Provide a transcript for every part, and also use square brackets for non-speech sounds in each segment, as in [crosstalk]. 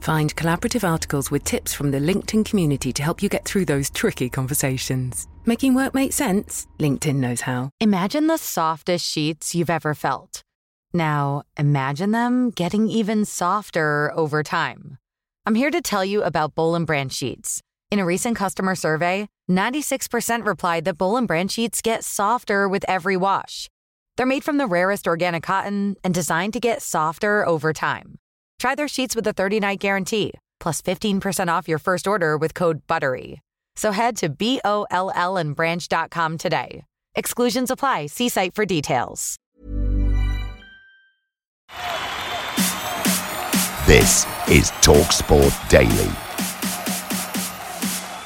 Find collaborative articles with tips from the LinkedIn community to help you get through those tricky conversations. Making work make sense? LinkedIn knows how. Imagine the softest sheets you've ever felt. Now, imagine them getting even softer over time. I'm here to tell you about Boll and Branch sheets. In a recent customer survey, 96% replied that Boll and Branch sheets get softer with every wash. They're made from the rarest organic cotton and designed to get softer over time. Try their sheets with a 30-night guarantee, plus 15% off your first order with code BUTTERY. So head to B-O-L-L and branch.com today. Exclusions apply. See site for details. This is TalkSport Daily.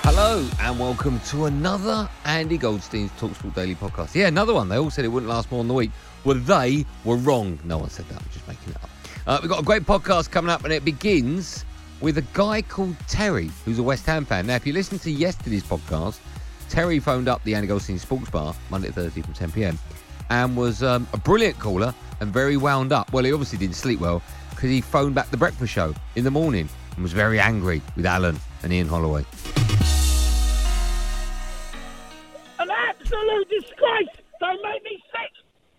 Hello and welcome to another Andy Goldstein's Talksport Daily podcast. Yeah, another one. They all said it wouldn't last more than a week. Well, they were wrong. No one said that. I'm just making it up. Uh, we've got a great podcast coming up, and it begins with a guy called Terry, who's a West Ham fan. Now, if you listen to yesterday's podcast, Terry phoned up the Andy Goldstein Sports Bar Monday to Thursday from 10 p.m. and was um, a brilliant caller and very wound up. Well, he obviously didn't sleep well because he phoned back the breakfast show in the morning and was very angry with Alan and Ian Holloway. An absolute disgrace! They make me sick!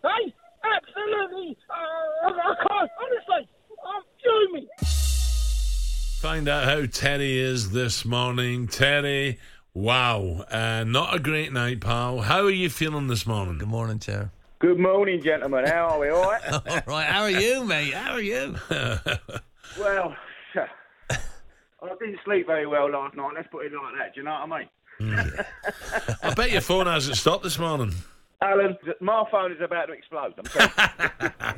Hey, absolutely! Uh, Find out how Terry is this morning. Terry, wow. Uh, not a great night, pal. How are you feeling this morning? Good morning, Chair. Good morning, gentlemen. How are we, all right? [laughs] All right, how are you, mate? How are you? [laughs] well, [sighs] I didn't sleep very well last night. Let's put it like that. Do you know what I mean? [laughs] I bet your phone hasn't stopped this morning. Alan, my phone is about to explode. I'm telling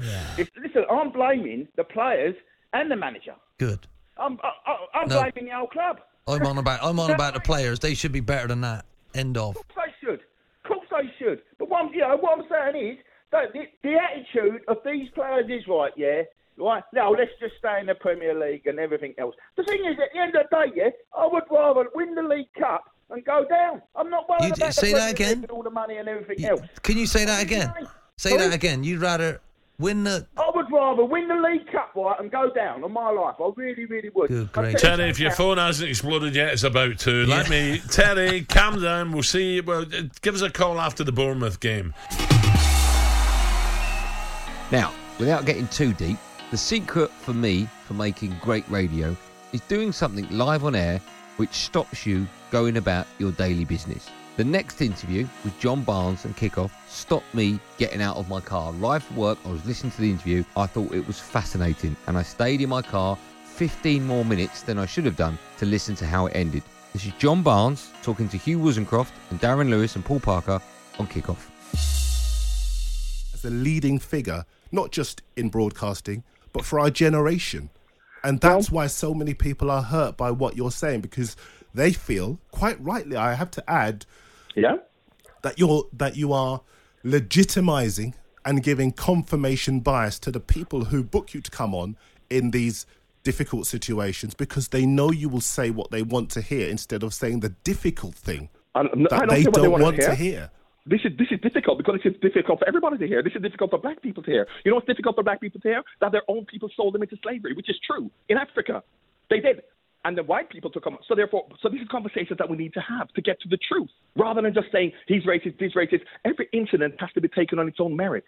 you. If- listen, I'm blaming the players and the manager. Good. I'm, I, I'm No. blaming the whole club. I'm on about I'm on about the players. They should be better than that. End of. Of course they should. Of course they should. But what I'm, you know, what I'm saying is that the, the attitude of these players is right, yeah. Right now, let's just stay in the Premier League and everything else. The thing is, at the end of the day, yeah, I would rather win the League Cup and go down. I'm not worried You about say the that again? All the money and everything You- else. Can you say that again? Say Sorry? that again. You'd rather win the. I would rather win the League Cup, right, and go down on my life. I really, really would. Good I'll gracious. tell you Terry, if your phone hasn't exploded yet, it's about to. Let me, [laughs] Terry, calm down. We'll see. Well, uh, give us a call after the Bournemouth game. Now, without getting too deep, the secret for me for making great radio is doing something live on air which stops you going about your daily business. The next interview with John Barnes and Kickoff stopped me getting out of my car. Live for work, I was listening to the interview. I thought it was fascinating, and I stayed in my car 15 more minutes than I should have done to listen to how it ended. This is John Barnes talking to Hugh Woozencroft and Darren Lewis and Paul Parker on Kickoff. as a leading figure, not just in broadcasting, but for our generation. And that's why so many people are hurt by what you're saying because they feel, quite rightly, I have to add, Yeah? that you're that you are legitimizing and giving confirmation bias to the people who book you to come on in these difficult situations because they know you will say what they want to hear instead of saying the difficult thing I, that I don't they they don't wanna hear. to hear. This is this is difficult because this is difficult for everybody to hear. This is difficult for black people to hear. You know what's difficult for black people to hear? That their own people sold them into slavery, which is true in Africa. They did, and the white people took them. So therefore, so these are conversations that we need to have to get to the truth, rather than just saying he's racist, he's racist. Every incident has to be taken on its own merits.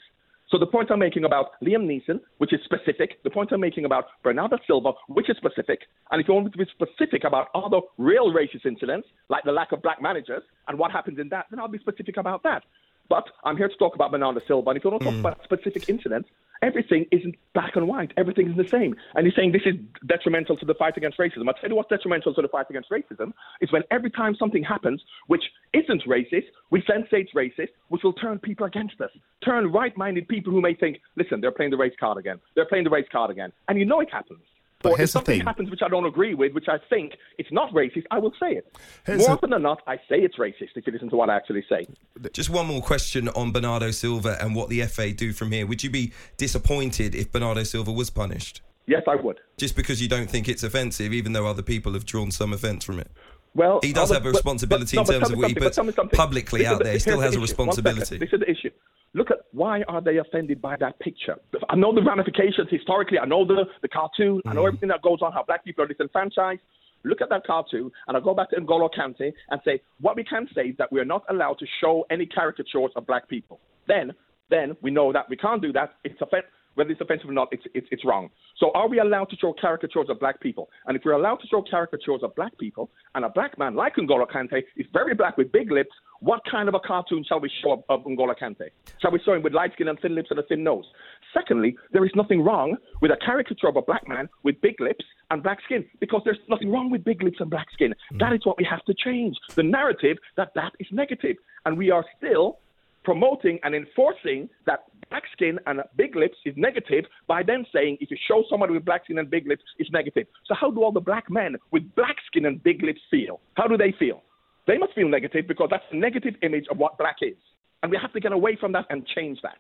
So the point I'm making about Liam Neeson, which is specific, the point I'm making about Bernardo Silva, which is specific, and if you want me to be specific about other real racist incidents, like the lack of black managers and what happens in that, then I'll be specific about that. But I'm here to talk about Bernardo Silva, and if you want to talk mm. about specific incidents, everything isn't black and white. Everything is the same. And you're saying this is detrimental to the fight against racism. I'll tell you what's detrimental to the fight against racism is when every time something happens which isn't racist, we say it's racist, which will turn people against us. Turn right-minded people who may think, listen, they're playing the race card again. They're playing the race card again. And you know it happens. But Or if here's the something thing. happens which I don't agree with, which I think it's not racist, I will say it. Here's More a- often than not, I say it's racist if you listen to what I actually say. Just one more question on Bernardo Silva and what the FA do from here. Would you be disappointed if Bernardo Silva was punished? Yes, I would. Just because you don't think it's offensive, even though other people have drawn some offence from it. Well, He does have a responsibility but- in no, terms of what he but puts tell me something. publicly This out the- there. He here's still the has a issue. One second. responsibility. This is the issue. Look at why are they offended by that picture? I know the ramifications historically. I know the, the cartoon. I know Mm. everything that goes on. How black people are disenfranchised. Look at that cartoon, and I go back to N'Golo Kante and say what we can say is that we are not allowed to show any caricatures of black people. Then, then we know that we can't do that. It's offen- whether it's offensive or not, it's, it's, it's wrong. So are we allowed to show caricatures of black people? And if we're allowed to show caricatures of black people, and a black man like N'Golo Kante is very black with big lips, what kind of a cartoon shall we show of, of N'Golo Kante? Shall we show him with light skin and thin lips and a thin nose? Secondly, there is nothing wrong with a caricature of a black man with big lips and black skin because there's nothing wrong with big lips and black skin. Mm. That is what we have to change. The narrative that that is negative. And we are still promoting and enforcing that black skin and big lips is negative by then saying if you show somebody with black skin and big lips, it's negative. So how do all the black men with black skin and big lips feel? How do they feel? They must feel negative because that's a negative image of what black is. And we have to get away from that and change that.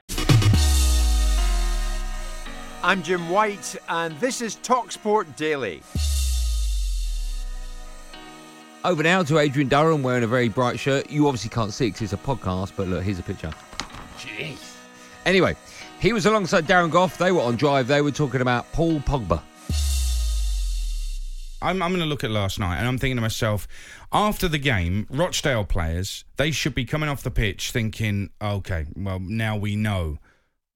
I'm Jim White, and this is Talksport Daily. Over now to Adrian Durham wearing a very bright shirt. You obviously can't see because it's a podcast, but look, here's a picture. Jeez. Anyway, he was alongside Darren Gough. They were on drive. They were talking about Paul Pogba. I'm, I'm going to look at last night and I'm thinking to myself, after the game, Rochdale players, they should be coming off the pitch thinking, okay, well, now we know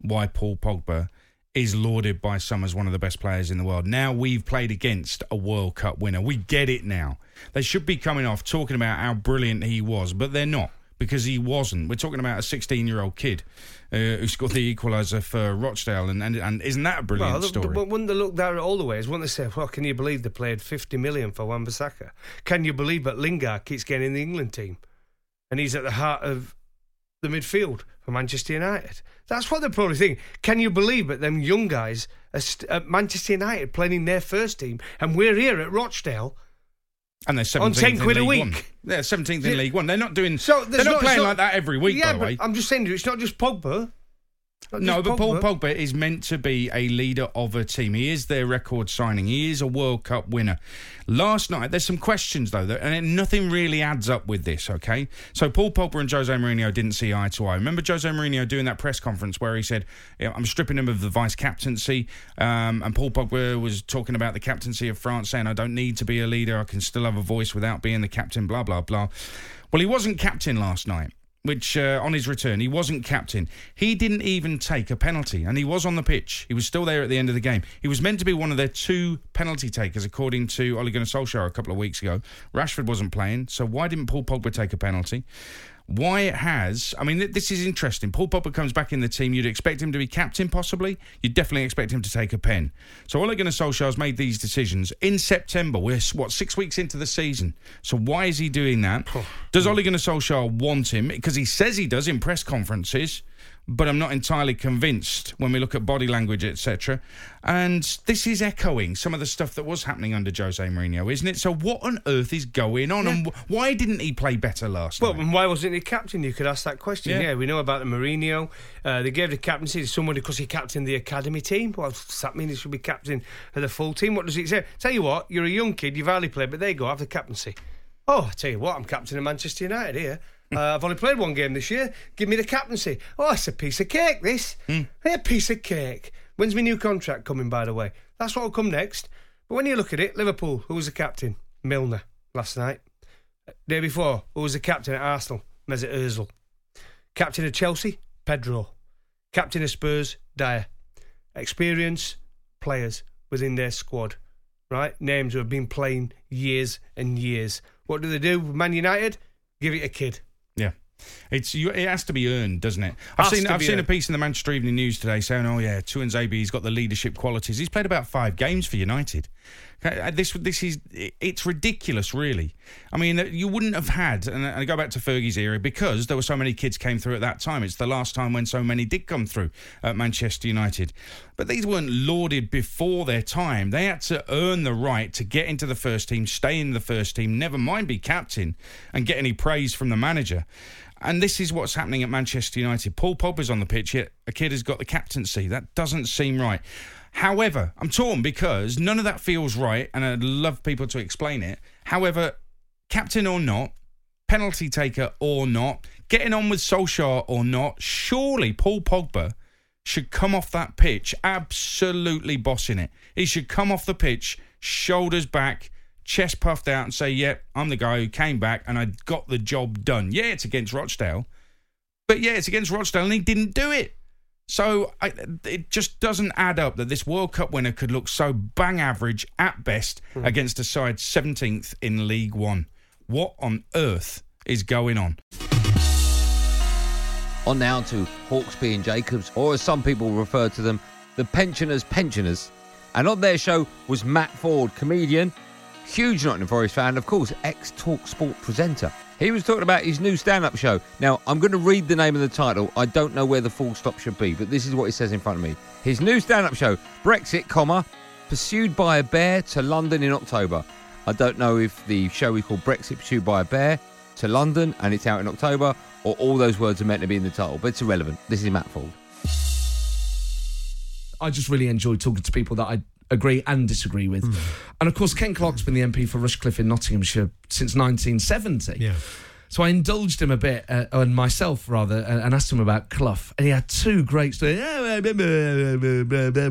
why Paul Pogba is lauded by some as one of the best players in the world. Now we've played against a World Cup winner. We get it now. They should be coming off talking about how brilliant he was, but they're not because he wasn't. We're talking about a 16 year old kid uh, who scored the equaliser for Rochdale, and, and, and isn't that a brilliant well, story? But wouldn't they look there all the ways? Wouldn't they say, well, can you believe they played 50 million for Wan-Bissaka? Can you believe that Lingard keeps getting in the England team? And he's at the heart of the midfield for Manchester United. That's what they're probably thinking. Can you believe that them young guys are st- at Manchester United playing in their first team and we're here at Rochdale And they're 17th on 10 quid a week? One. They're 17th in Yeah. League One. They're not doing. So they're there's not playing like that every week. Yeah, by the way. I'm just saying to you, it's not just Pogba. Not No, but Paul Pogba is meant to be a leader of a team. He is their record signing. He is a World Cup winner. Last night, there's some questions though, that, and nothing really adds up with this. Okay, so Paul Pogba and Jose Mourinho didn't see eye to eye. Remember Jose Mourinho doing that press conference where he said, "I'm stripping him of the vice captaincy," um, and Paul Pogba was talking about the captaincy of France, saying, "I don't need to be a leader. I can still have a voice without being the captain." Blah blah blah. Well, he wasn't captain last night which uh, on his return he wasn't captain. He didn't even take a penalty, and he was on the pitch. He was still there at the end of the game. He was meant to be one of their two penalty takers, according to Ole Gunnar Solskjaer a couple of weeks ago. Rashford wasn't playing, so why didn't Paul Pogba take a penalty? Why it has, I mean, this is interesting. Paul Pogba comes back in the team. You'd expect him to be captain, possibly. You'd definitely expect him to take a pen. So Ole Gunnar Solskjaer's made these decisions in September. We're, what, six weeks into the season. So why is he doing that? [sighs] Does Ole Gunnar Solskjaer want him? Because he says he does in press conferences, but I'm not entirely convinced when we look at body language, etc. And this is echoing some of the stuff that was happening under Jose Mourinho, isn't it? So what on earth is going on? And wh- why didn't he play better last Well, night? and why wasn't he captain? You could ask that question. Yeah. Yeah, we know about the Mourinho. Uh, they gave the captaincy to someone because he captained the academy team. Well, does that mean he should be captain of the full team? What does it say? Tell you what, you're a young kid, you've hardly played, but there you go, have the captaincy. Oh, I tell you what, I'm captain of Manchester United here. [laughs] Uh, I've only played one game this year. Give me the captaincy. Oh, it's a piece of cake, this. hey, A piece of cake. When's my new contract coming, by the way? That's what will come next. But when you look at it, Liverpool, who was the captain? Milner, last night. Day before, who was the captain at Arsenal? Mesut Ozil. Captain of Chelsea? Pedro. Captain of Spurs? Dier. Experience, players within their squad, right? Names who have been playing years and years. What do they do with Man United? Give it a kid. Yeah. It's you, it has to be earned, doesn't it? I've Has seen I've seen a piece in the Manchester Evening News today saying, "Oh yeah, Tuanzebe, has got the leadership qualities. He's played about five games for United." This this is it's ridiculous, really. I mean, uh, you wouldn't have had, and I go back to Fergie's era because there were so many kids came through at that time. It's the last time when so many did come through at Manchester United, but these weren't lauded before their time. They had to earn the right to get into the first team, stay in the first team, never mind be captain, and get any praise from the manager. And this is what's happening at Manchester United. Paul Pogba's on the pitch, yet a kid has got the captaincy. That doesn't seem right. However, I'm torn because none of that feels right, and I'd love people to explain it. However, captain or not, penalty taker or not, getting on with Solskjaer or not, surely Paul Pogba should come off that pitch absolutely bossing it. He should come off the pitch, shoulders back, chest puffed out, and say, Yep, I'm the guy who came back and I got the job done. Yeah, it's against Rochdale, but yeah, it's against Rochdale and he didn't do it. So I, it just doesn't add up that this World Cup winner could look so bang average at best hmm. against a side 17th in League One. What on earth is going on? On now to Hawksbee and Jacobs, or as some people refer to them, the pensioners' pensioners. And on their show was Matt Forde, comedian, huge Nottingham Forest fan, of course, ex Talk Sport presenter. He was talking about his new stand up show. Now, I'm going to read the name of the title. I don't know where the full stop should be, but this is what it says in front of me. His new stand up show, Brexit, comma, pursued by a bear to London in October. I don't know if the show is called Brexit Pursued by a Bear to London and it's out in October, or all those words are meant to be in the title, but it's irrelevant. This is Matt Forde. I just really enjoy talking to people that I agree and disagree with. Hmm. And of course, Ken Clarke's been the MP for Rushcliffe in Nottinghamshire since 1970. Yeah. So I indulged him a bit, uh, and myself rather, uh, and asked him about Clough. And he had two great stories. Oh, I remember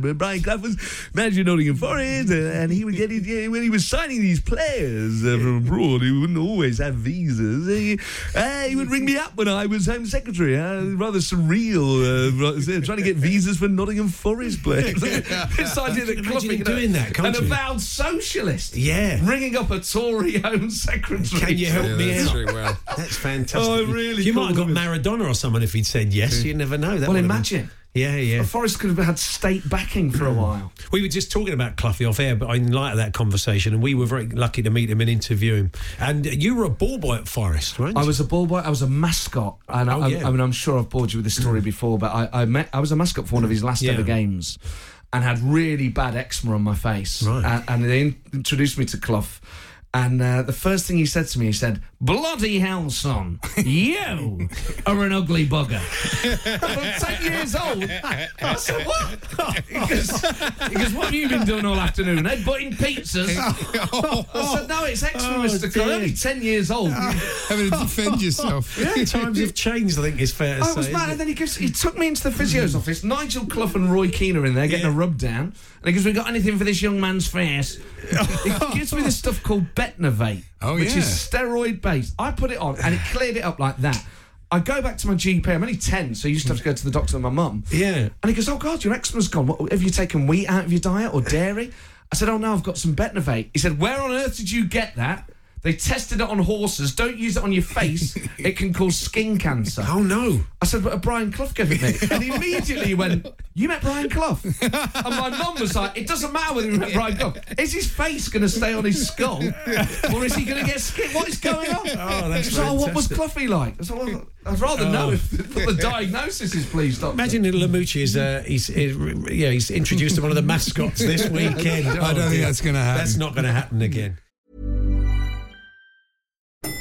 uh, Brian Clough was manager of Nottingham Forest, uh, and he would get his, yeah, when he was signing these players uh, from abroad, he wouldn't always have visas. He, uh, he would ring me up when I was Home Secretary. Uh, rather surreal, uh, trying to get visas for Nottingham Forest players. [laughs] [laughs] this idea that Clough, him you know, doing that, can't an you? avowed socialist, Yeah. ringing up a Tory Home Secretary. Can you help Yeah, me that's out? true, well. That's [laughs] fantastic. Oh, really You might have got couldn't Maradona or someone if he'd said yes. You never know. That Well, would have been- imagine. Yeah, yeah. Forest could have had state backing for a while. [clears throat] We were just talking about Cloughie off air, but in light of that conversation, and we were very lucky to meet him and interview him. And you were a ball boy at Forest, right? I was a ball boy. I was a mascot, and Oh, I, yeah. I mean, I'm sure I've bored you with this story mm. before, but I, I met. I was a mascot for one of his last Yeah. ever games, and had really bad eczema on my face. Right. And, and they introduced me to Clough. And uh, the first thing he said to me, he said, "Bloody hell, son, you are an ugly bugger." I'm ten years old. I said, "What?" He goes, he goes, "What have you been doing all afternoon? Eh, butting pizzas?" I said, "No, it's eczema, Oh, Mr. dear. Cole. Only ten years old." Having to defend yourself. [laughs] yeah, times have changed, I think is fair to I say. I was mad, and then he gives, he took me into the physio's office. Nigel Clough and Roy Keane are in there getting a rub down, and he goes, "We got anything for this young man's face?" he [laughs] gives me this stuff called Betnovate, Oh, which yeah. is steroid based. I put it on, and it cleared it up like that. I go back to my GP. I'm only ten, so I used to have to go to the doctor with my mum. Yeah. And he goes, "Oh God, your eczema's gone. What, have you taken wheat out of your diet or dairy?" I said, "Oh no, I've got some Betnovate." He said, "Where on earth did you get that?" They tested it on horses. Don't use it on your face. [laughs] it can cause skin cancer. Oh no! I said, but Brian Clough gave it me, [laughs] and he immediately went, "You met Brian Clough?" And my mum was like, "It doesn't matter whether you met Brian Clough. Is his face going to stay on his skull, or is he going to get skin? What is going on?" Oh, that's She was like, "Oh, what was fantastic. Cloughie like?" I said, well, "I'd rather know Oh. if what the diagnosis is, please, doctor." Imagine that Lamouchi is, uh, he's, he's, yeah, he's introduced to one of the mascots this [laughs] weekend. I don't think dear. that's gonna happen. That's not going to happen again.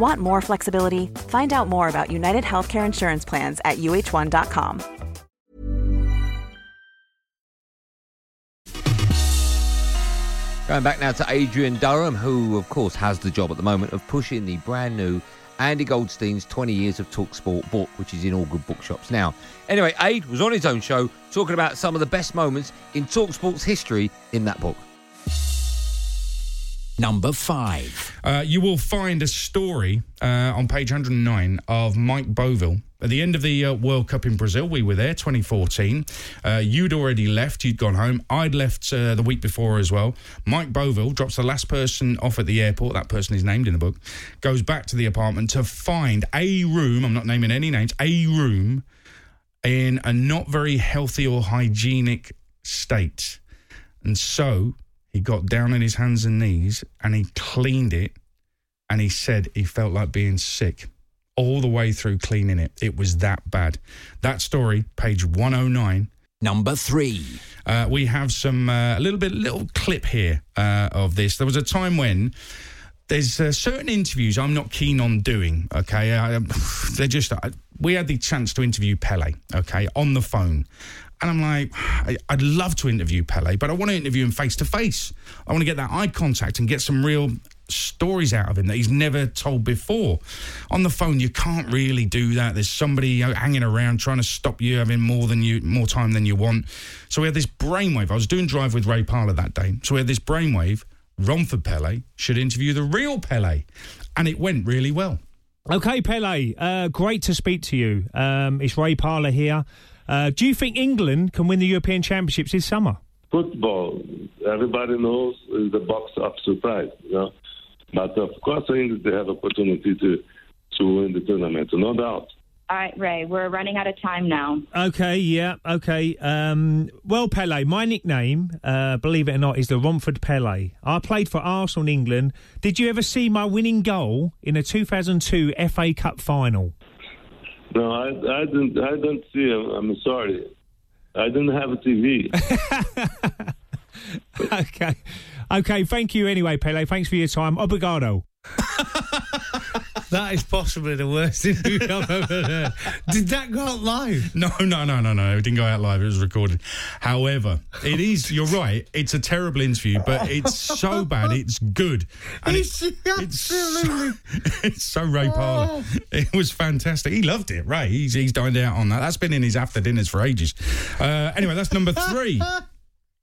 Want more flexibility? Find out more about United Healthcare Insurance Plans at uh1.com. Going back now to Adrian Durham, who, of course, has the job at the moment of pushing the brand new Andy Goldstein's 20 Years of Talksport book, which is in all good bookshops now. Anyway, Aid was on his own show talking about some of the best moments in Talksport's history in that book. Number five. Uh, you will find a story uh, on page 109 of Mike Boville. At the end of the uh, World Cup in Brazil, we were there, 2014. Uh, you'd already left, you'd gone home. I'd left uh, the week before as well. Mike Boville drops the last person off at the airport. That person is named in the book. Goes back to the apartment to find a room. I'm not naming any names. A room in a not very healthy or hygienic state. And so he got down on his hands and knees and he cleaned it and he said he felt like being sick all the way through cleaning it. It was that bad. That story, page 109. Number three. Uh, we have some, uh, a little bit, little clip here uh, of this. There was a time when there's uh, certain interviews I'm not keen on doing. Okay, [sighs] they're just. I, we had the chance to interview Pele. Okay, on the phone, and I'm like, I'd love to interview Pele, but I want to interview him face to face. I want to get that eye contact and get some real stories out of him that he's never told before. On the phone, you can't really do that. There's somebody hanging around trying to stop you having more than you more time than you want. So we had this brainwave. I was doing Drive with Ray Parlour that day. So we had this brainwave. Romford Pele should interview the real Pele, and it went really well. Okay, Pele, uh, great to speak to you. Um, it's Ray Parlour here. Uh, do you think England can win the European Championships this summer? football, everybody knows is the box of surprise, you know. But of course, England they have opportunity to to win the tournament, no doubt. All right, Ray, we're running out of time now. Okay, yeah, okay. Um, well, Pele, my nickname, uh, believe it or not, is the Romford Pele. I played for Arsenal in England. Did you ever see my winning goal in a 2002 FA Cup final? No, I, I didn't. I don't see. I'm sorry. I didn't have a TV. [laughs] okay. Okay, thank you anyway, Pele. Thanks for your time. Obrigado. That is possibly the worst [laughs] interview I've ever heard. Did that go out live? No, no, no, no, no. It didn't go out live. It was recorded. However, it is. You're right. It's a terrible interview, but it's so bad. It's good. And it- it's absolutely. [laughs] it's so Ray Parlour. It was fantastic. He loved it. Ray. He's he's dined out on that. That's been in his after dinners for ages. Uh, anyway, that's number three. [laughs]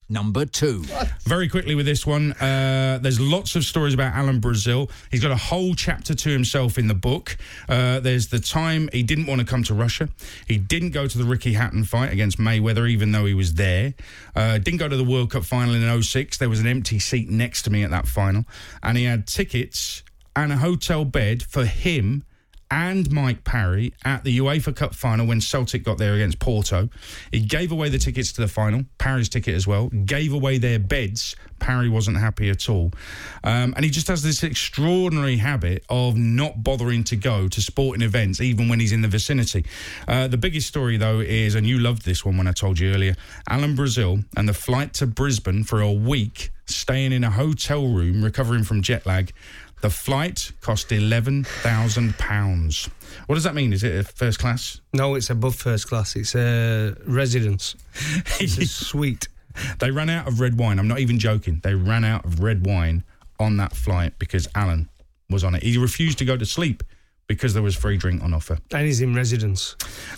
Number two. Very quickly with this one, uh, there's lots of stories about Alan Brazil. He's got a whole chapter to himself in the book. Uh, there's the time he didn't want to come to Russia. He didn't go to the Ricky Hatton fight against Mayweather, even though he was there. Uh, didn't go to the World Cup final in 06. There was an empty seat next to me at that final. And he had tickets and a hotel bed for him and Mike Parry at the UEFA Cup final when Celtic got there against Porto. He gave away the tickets to the final, Parry's ticket as well, gave away their beds. Parry wasn't happy at all. Um, and he just has this extraordinary habit of not bothering to go to sporting events, even when he's in the vicinity. Uh, the biggest story, though, is, and you loved this one when I told you earlier, Alan Brazil and the flight to Brisbane for a week, staying in a hotel room, recovering from jet lag. The flight cost eleven thousand pounds. What does that mean? Is it a first class? No, it's above first class. It's a residence. [laughs] It's a suite. They ran out of red wine. I'm not even joking. They ran out of red wine on that flight because Alan was on it. He refused to go to sleep because there was free drink on offer. And he's in residence.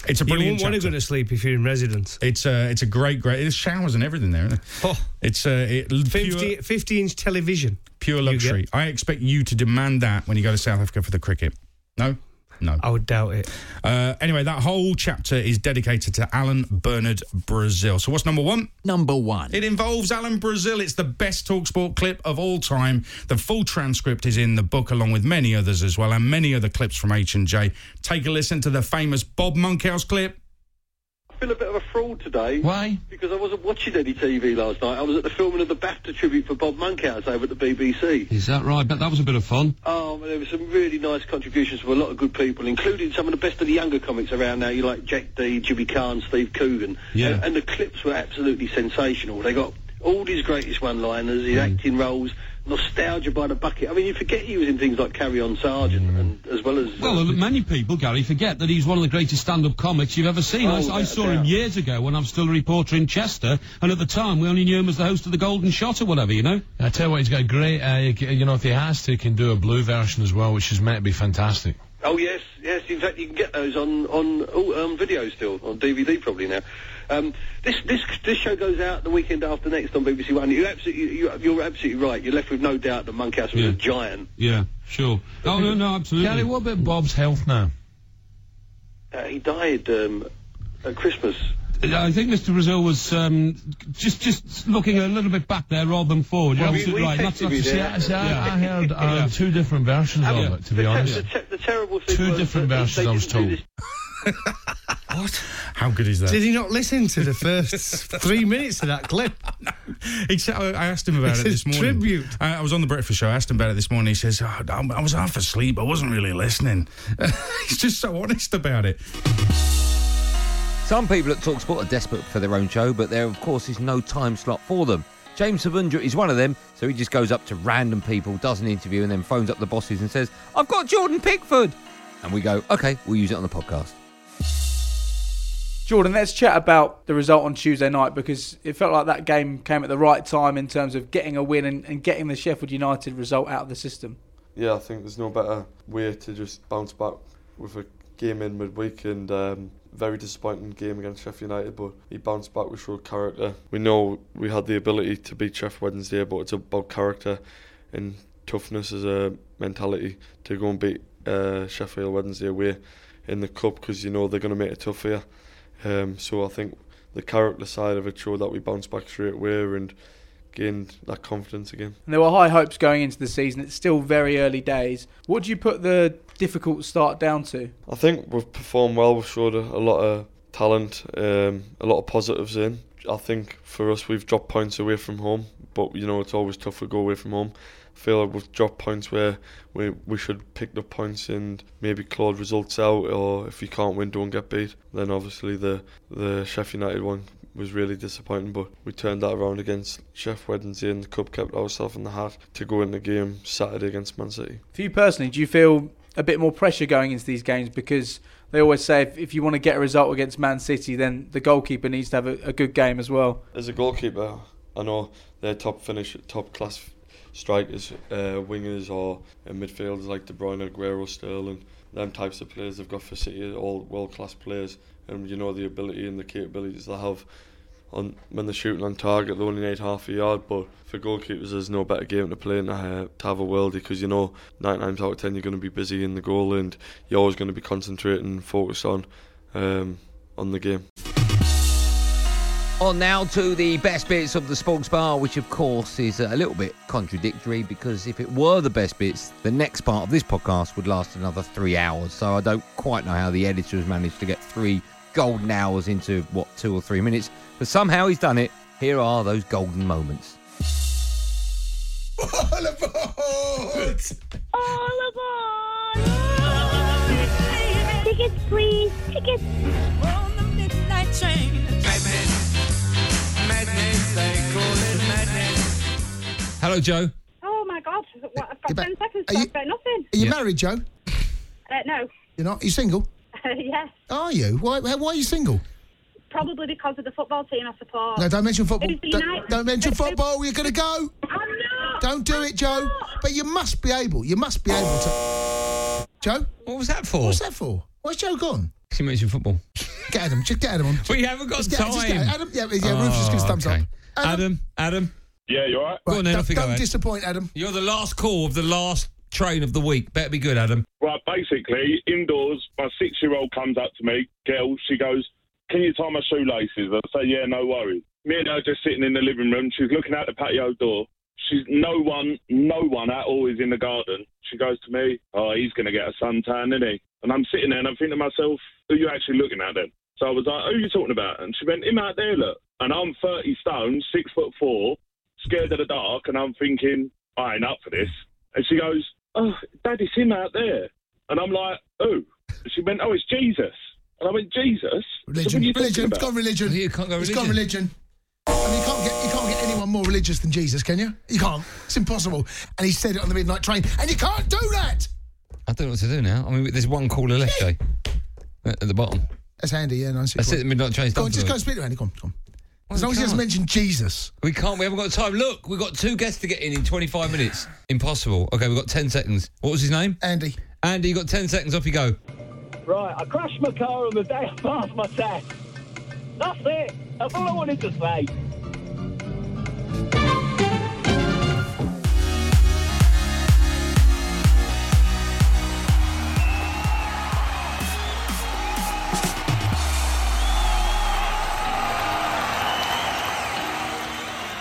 It's a brilliant. You won't want to go to sleep if you're in residence. It's a it's a great great. There's showers and everything there. Isn't it? Oh. It's uh, it, 50, 50 inch television. Pure luxury. I expect you to demand that when you go to South Africa for the cricket. No? No. I would doubt it. Uh, anyway, that whole chapter is dedicated to Alan Bernard Brazil. So what's number one? Number one. It involves Alan Brazil. It's the best Talksport clip of all time. The full transcript is in the book, along with many others as well, and many other clips from H and J. Take a listen to the famous Bob Monkhouse clip. Feel a bit of a fraud today. Why? Because I wasn't watching any TV last night. I was at the filming of the BAFTA tribute for Bob Monkhouse over at the BBC. Is that right? But that was a bit of fun. Oh, there were some really nice contributions from a lot of good people, including some of the best of the younger comics around now. You like Jack Dee, Jimmy Carr, Steve Coogan. Yeah. And, and the clips were absolutely sensational. They got all his greatest one-liners, his mm. acting roles, nostalgia by the bucket. I mean, you forget he was in things like Carry On Sergeant, and as well as Well, many people, Gary, forget that he's one of the greatest stand-up comics you've ever seen. Oh, I, I saw a him years ago when I was still a reporter in Chester, and at the time we only knew him as the host of the Golden Shot or whatever, you know. I tell you what, he's got great. Uh, you you know, if he has to, he can do a blue version as well, which is meant to be fantastic. Oh yes, yes. In fact, you can get those on on oh, um, video still on DVD probably now. Um, this this this show goes out the weekend after next on BBC One. You absolutely you, you're absolutely right. You're left with no doubt that Monkhouse was Yeah. a giant. Yeah, sure. Oh no, no, absolutely. Gary, what about Bob's health now? Uh, he died um, at Christmas. I think Mr. Brazil was um, just just looking a little bit back there rather than forward. You're Well, we- absolutely we right. Not, texted not me to there. see- See, I, Yeah. I heard uh, Yeah. two different versions Um, of it, to be the, ter- honest. the, ter- the terrible thing Two was different that versions, I was told. [laughs] what? How good is that? Did he not listen to the first three minutes of that clip? Except I I asked him about It's it this morning. tribute. I, I was on the breakfast show. I asked him about it this morning. He says, oh, I I was half asleep. I wasn't really listening. [laughs] He's just so honest about it. Some people at Talksport are desperate for their own show, but there, of course, is no time slot for them. James Savundra is one of them, so he just goes up to random people, does an interview, and then phones up the bosses and says, I've got Jordan Pickford. And we go, OK, we'll use it on the podcast. Jordan, let's chat about the result on Tuesday night because it felt like that game came at the right time in terms of getting a win and, and getting the Sheffield United result out of the system. Yeah, I think there's no better way to just bounce back with a game in midweek and um, very disappointing game against Sheffield United, but he bounced back with showed character. We know we had the ability to beat Sheffield Wednesday, but it's about character and toughness as a mentality to go and beat uh, Sheffield Wednesday away in the cup because you know they're going to make it tough for you. Um, so I think the character side of it showed that we bounced back straight away and gained that confidence again. And there were high hopes going into the season. It's still very early days. What do you put the difficult start down to? I think we've performed well. We've showed a, a lot of talent, um, a lot of positives in. I think for us, we've dropped points away from home, but you know it's always tough to go away from home. I feel like we've dropped points where we we should pick up points and maybe clawed results out, or if you can't win, don't get beat. Then obviously the the Sheffield United one was really disappointing, but we turned that around against Sheffield Wednesday and the cup kept ourselves in the hat to go in the game Saturday against Man City. For you personally, do you feel a bit more pressure going into these games because they always say if, if you want to get a result against Man City, then the goalkeeper needs to have a, a good game as well. As a goalkeeper, I know they're top finish, top class strikers, uh, wingers, or uh, midfielders like De Bruyne, Aguero, Sterling. Them types of players they've got for City, all world class players, and you know the ability and the capabilities they have. On when they're shooting on target, they only need half a yard. But for goalkeepers, there's no better game to play than uh, to have a worldie because you know nine times out of ten you're going to be busy in the goal and you're always going to be concentrating and focused on um, on the game. On now to the best bits of the Sports Bar, which of course is a little bit contradictory because if it were the best bits, the next part of this podcast would last another three hours. So I don't quite know how the editor has managed to get three golden hours into what two or three minutes, but somehow he's done it. Here are those golden moments. All aboard! All aboard! Tickets, please. Tickets. On the midnight train. Madness, Hello, Joe. Oh my God! What, I've got ba- ten seconds are to you- talk about nothing. Are you married, Joe? Uh, no. You're not? Are you single? [laughs] yes. Are you? Why, why are you single? Probably because of the football team I support. No, don't mention football. Don't, don't mention football. You're going to go. I'm not. Don't do it, Joe. But you must be able. You must be able to. Joe? What was that for? What's that for? Why's Joe gone? She mentioned football. Get Adam. Just get Adam on. We haven't got Just get- just get time. Adam. Yeah, yeah. Rufus just gives Oh, thumbs okay. up. Adam, Adam. Yeah, you alright? Go on then, don't, off you go, don't Ed. disappoint, Adam. You're the last call of the last train of the week. Better be good, Adam. Right, basically, indoors, my six year old comes up to me, girl, she goes, Can you tie my shoelaces? I say, Yeah, no worries. Me and her just sitting in the living room, she's looking out the patio door. She's no one, no one at all is in the garden. She goes to me, Oh, he's going to get a suntan, isn't he? And I'm sitting there and I'm thinking to myself, Who are you actually looking at then? So I was like, Who are you talking about? And she went, Him out there, look. And I'm 30 stone, six foot four, scared of the dark, and I'm thinking, I ain't up for this. And she goes, Oh, Dad, it's him out there. And I'm like, Oh. And she went, Oh, it's Jesus. And I went, Jesus? Religion. are you talking religion. It's about? gone religion. You can't go religion. It's gone religion. I mean, you can't get you can't get anyone more religious than Jesus, can you? You can't. It's impossible. And he said it on the midnight train, and you can't do that. I don't know what to do now. I mean, there's one caller left, Jay. At at the bottom. That's handy, yeah. Nice. That's it. The midnight train's Go on, just the go and speak to Andy. Go on, go on. As we long as he doesn't can't. mention Jesus. We can't. We haven't got time. Look, we've got two guests to get in in 25 minutes. Impossible. Okay, we've got 10 seconds. What was his name? Andy. Andy, you got 10 seconds. Off you go. Right, I crashed my car on the day I passed my test. That's it. That's all I wanted to say.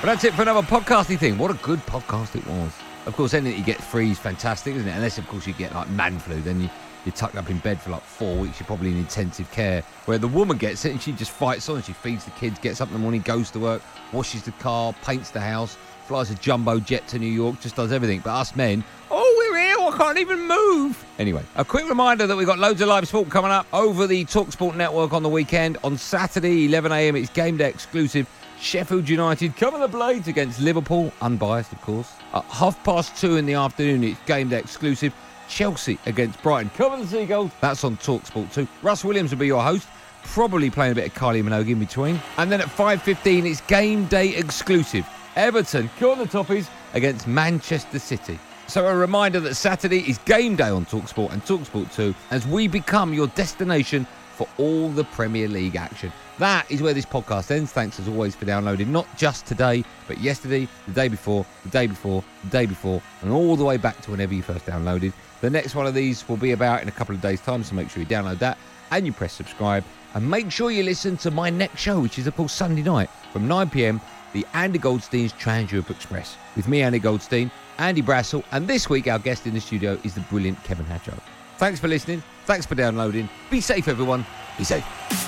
That's it for another podcasty thing. What a good podcast it was. Of course, anything you get free is fantastic, isn't it? Unless, of course, you get like man flu, then you, you're tucked up in bed for like four weeks. You're probably in intensive care. Where the woman gets it and she just fights on. She feeds the kids, gets up in the morning, goes to work, washes the car, paints the house, flies a jumbo jet to New York, just does everything. But us men, oh, we're here, I can't even move. Anyway, a quick reminder that we've got loads of live sport coming up over the Talksport network on the weekend. On Saturday, 11am, it's game day exclusive. Sheffield United cover the blades against Liverpool, unbiased, of course. At half past two in the afternoon, it's game day exclusive. Chelsea against Brighton. Cover the Seagulls. That's on Talksport 2. Russ Williams will be your host, probably playing a bit of Kylie Minogue in between. And then at 5.15, it's game day exclusive. Everton, the Toffees against Manchester City. So a reminder that Saturday is game day on Talksport and Talksport 2 as we become your destination for all the Premier League action. That is where this podcast ends. Thanks as always for downloading, not just today, but yesterday, the day before, the day before, the day before, and all the way back to whenever you first downloaded. The next one of these will be about in a couple of days' time, so make sure you download that and you press subscribe. And make sure you listen to my next show, which is, of course, Sunday night from 9 pm, the Andy Goldstein's Trans Europe Express. With me, Andy Goldstein, Andy Brassell, and this week our guest in the studio is the brilliant Kevin Hatchard. Thanks for listening. Thanks for downloading. Be safe, everyone. Be safe.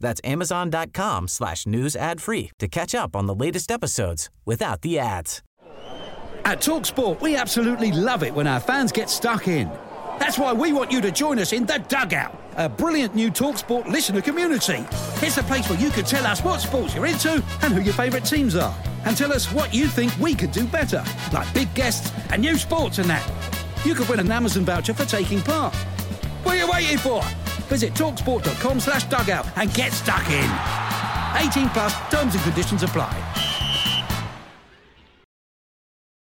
That's amazon.com slash news ad free to catch up on the latest episodes without the ads. At Talksport, we absolutely love it when our fans get stuck in. That's why we want you to join us in The Dugout, a brilliant new Talksport listener community. It's a place where you can tell us what sports you're into and who your favourite teams are. And tell us what you think we could do better, like big guests and new sports and that. You could win an Amazon voucher for taking part. What are you waiting for? Visit Talksport.com slash dugout and get stuck in. 18 plus terms and conditions apply.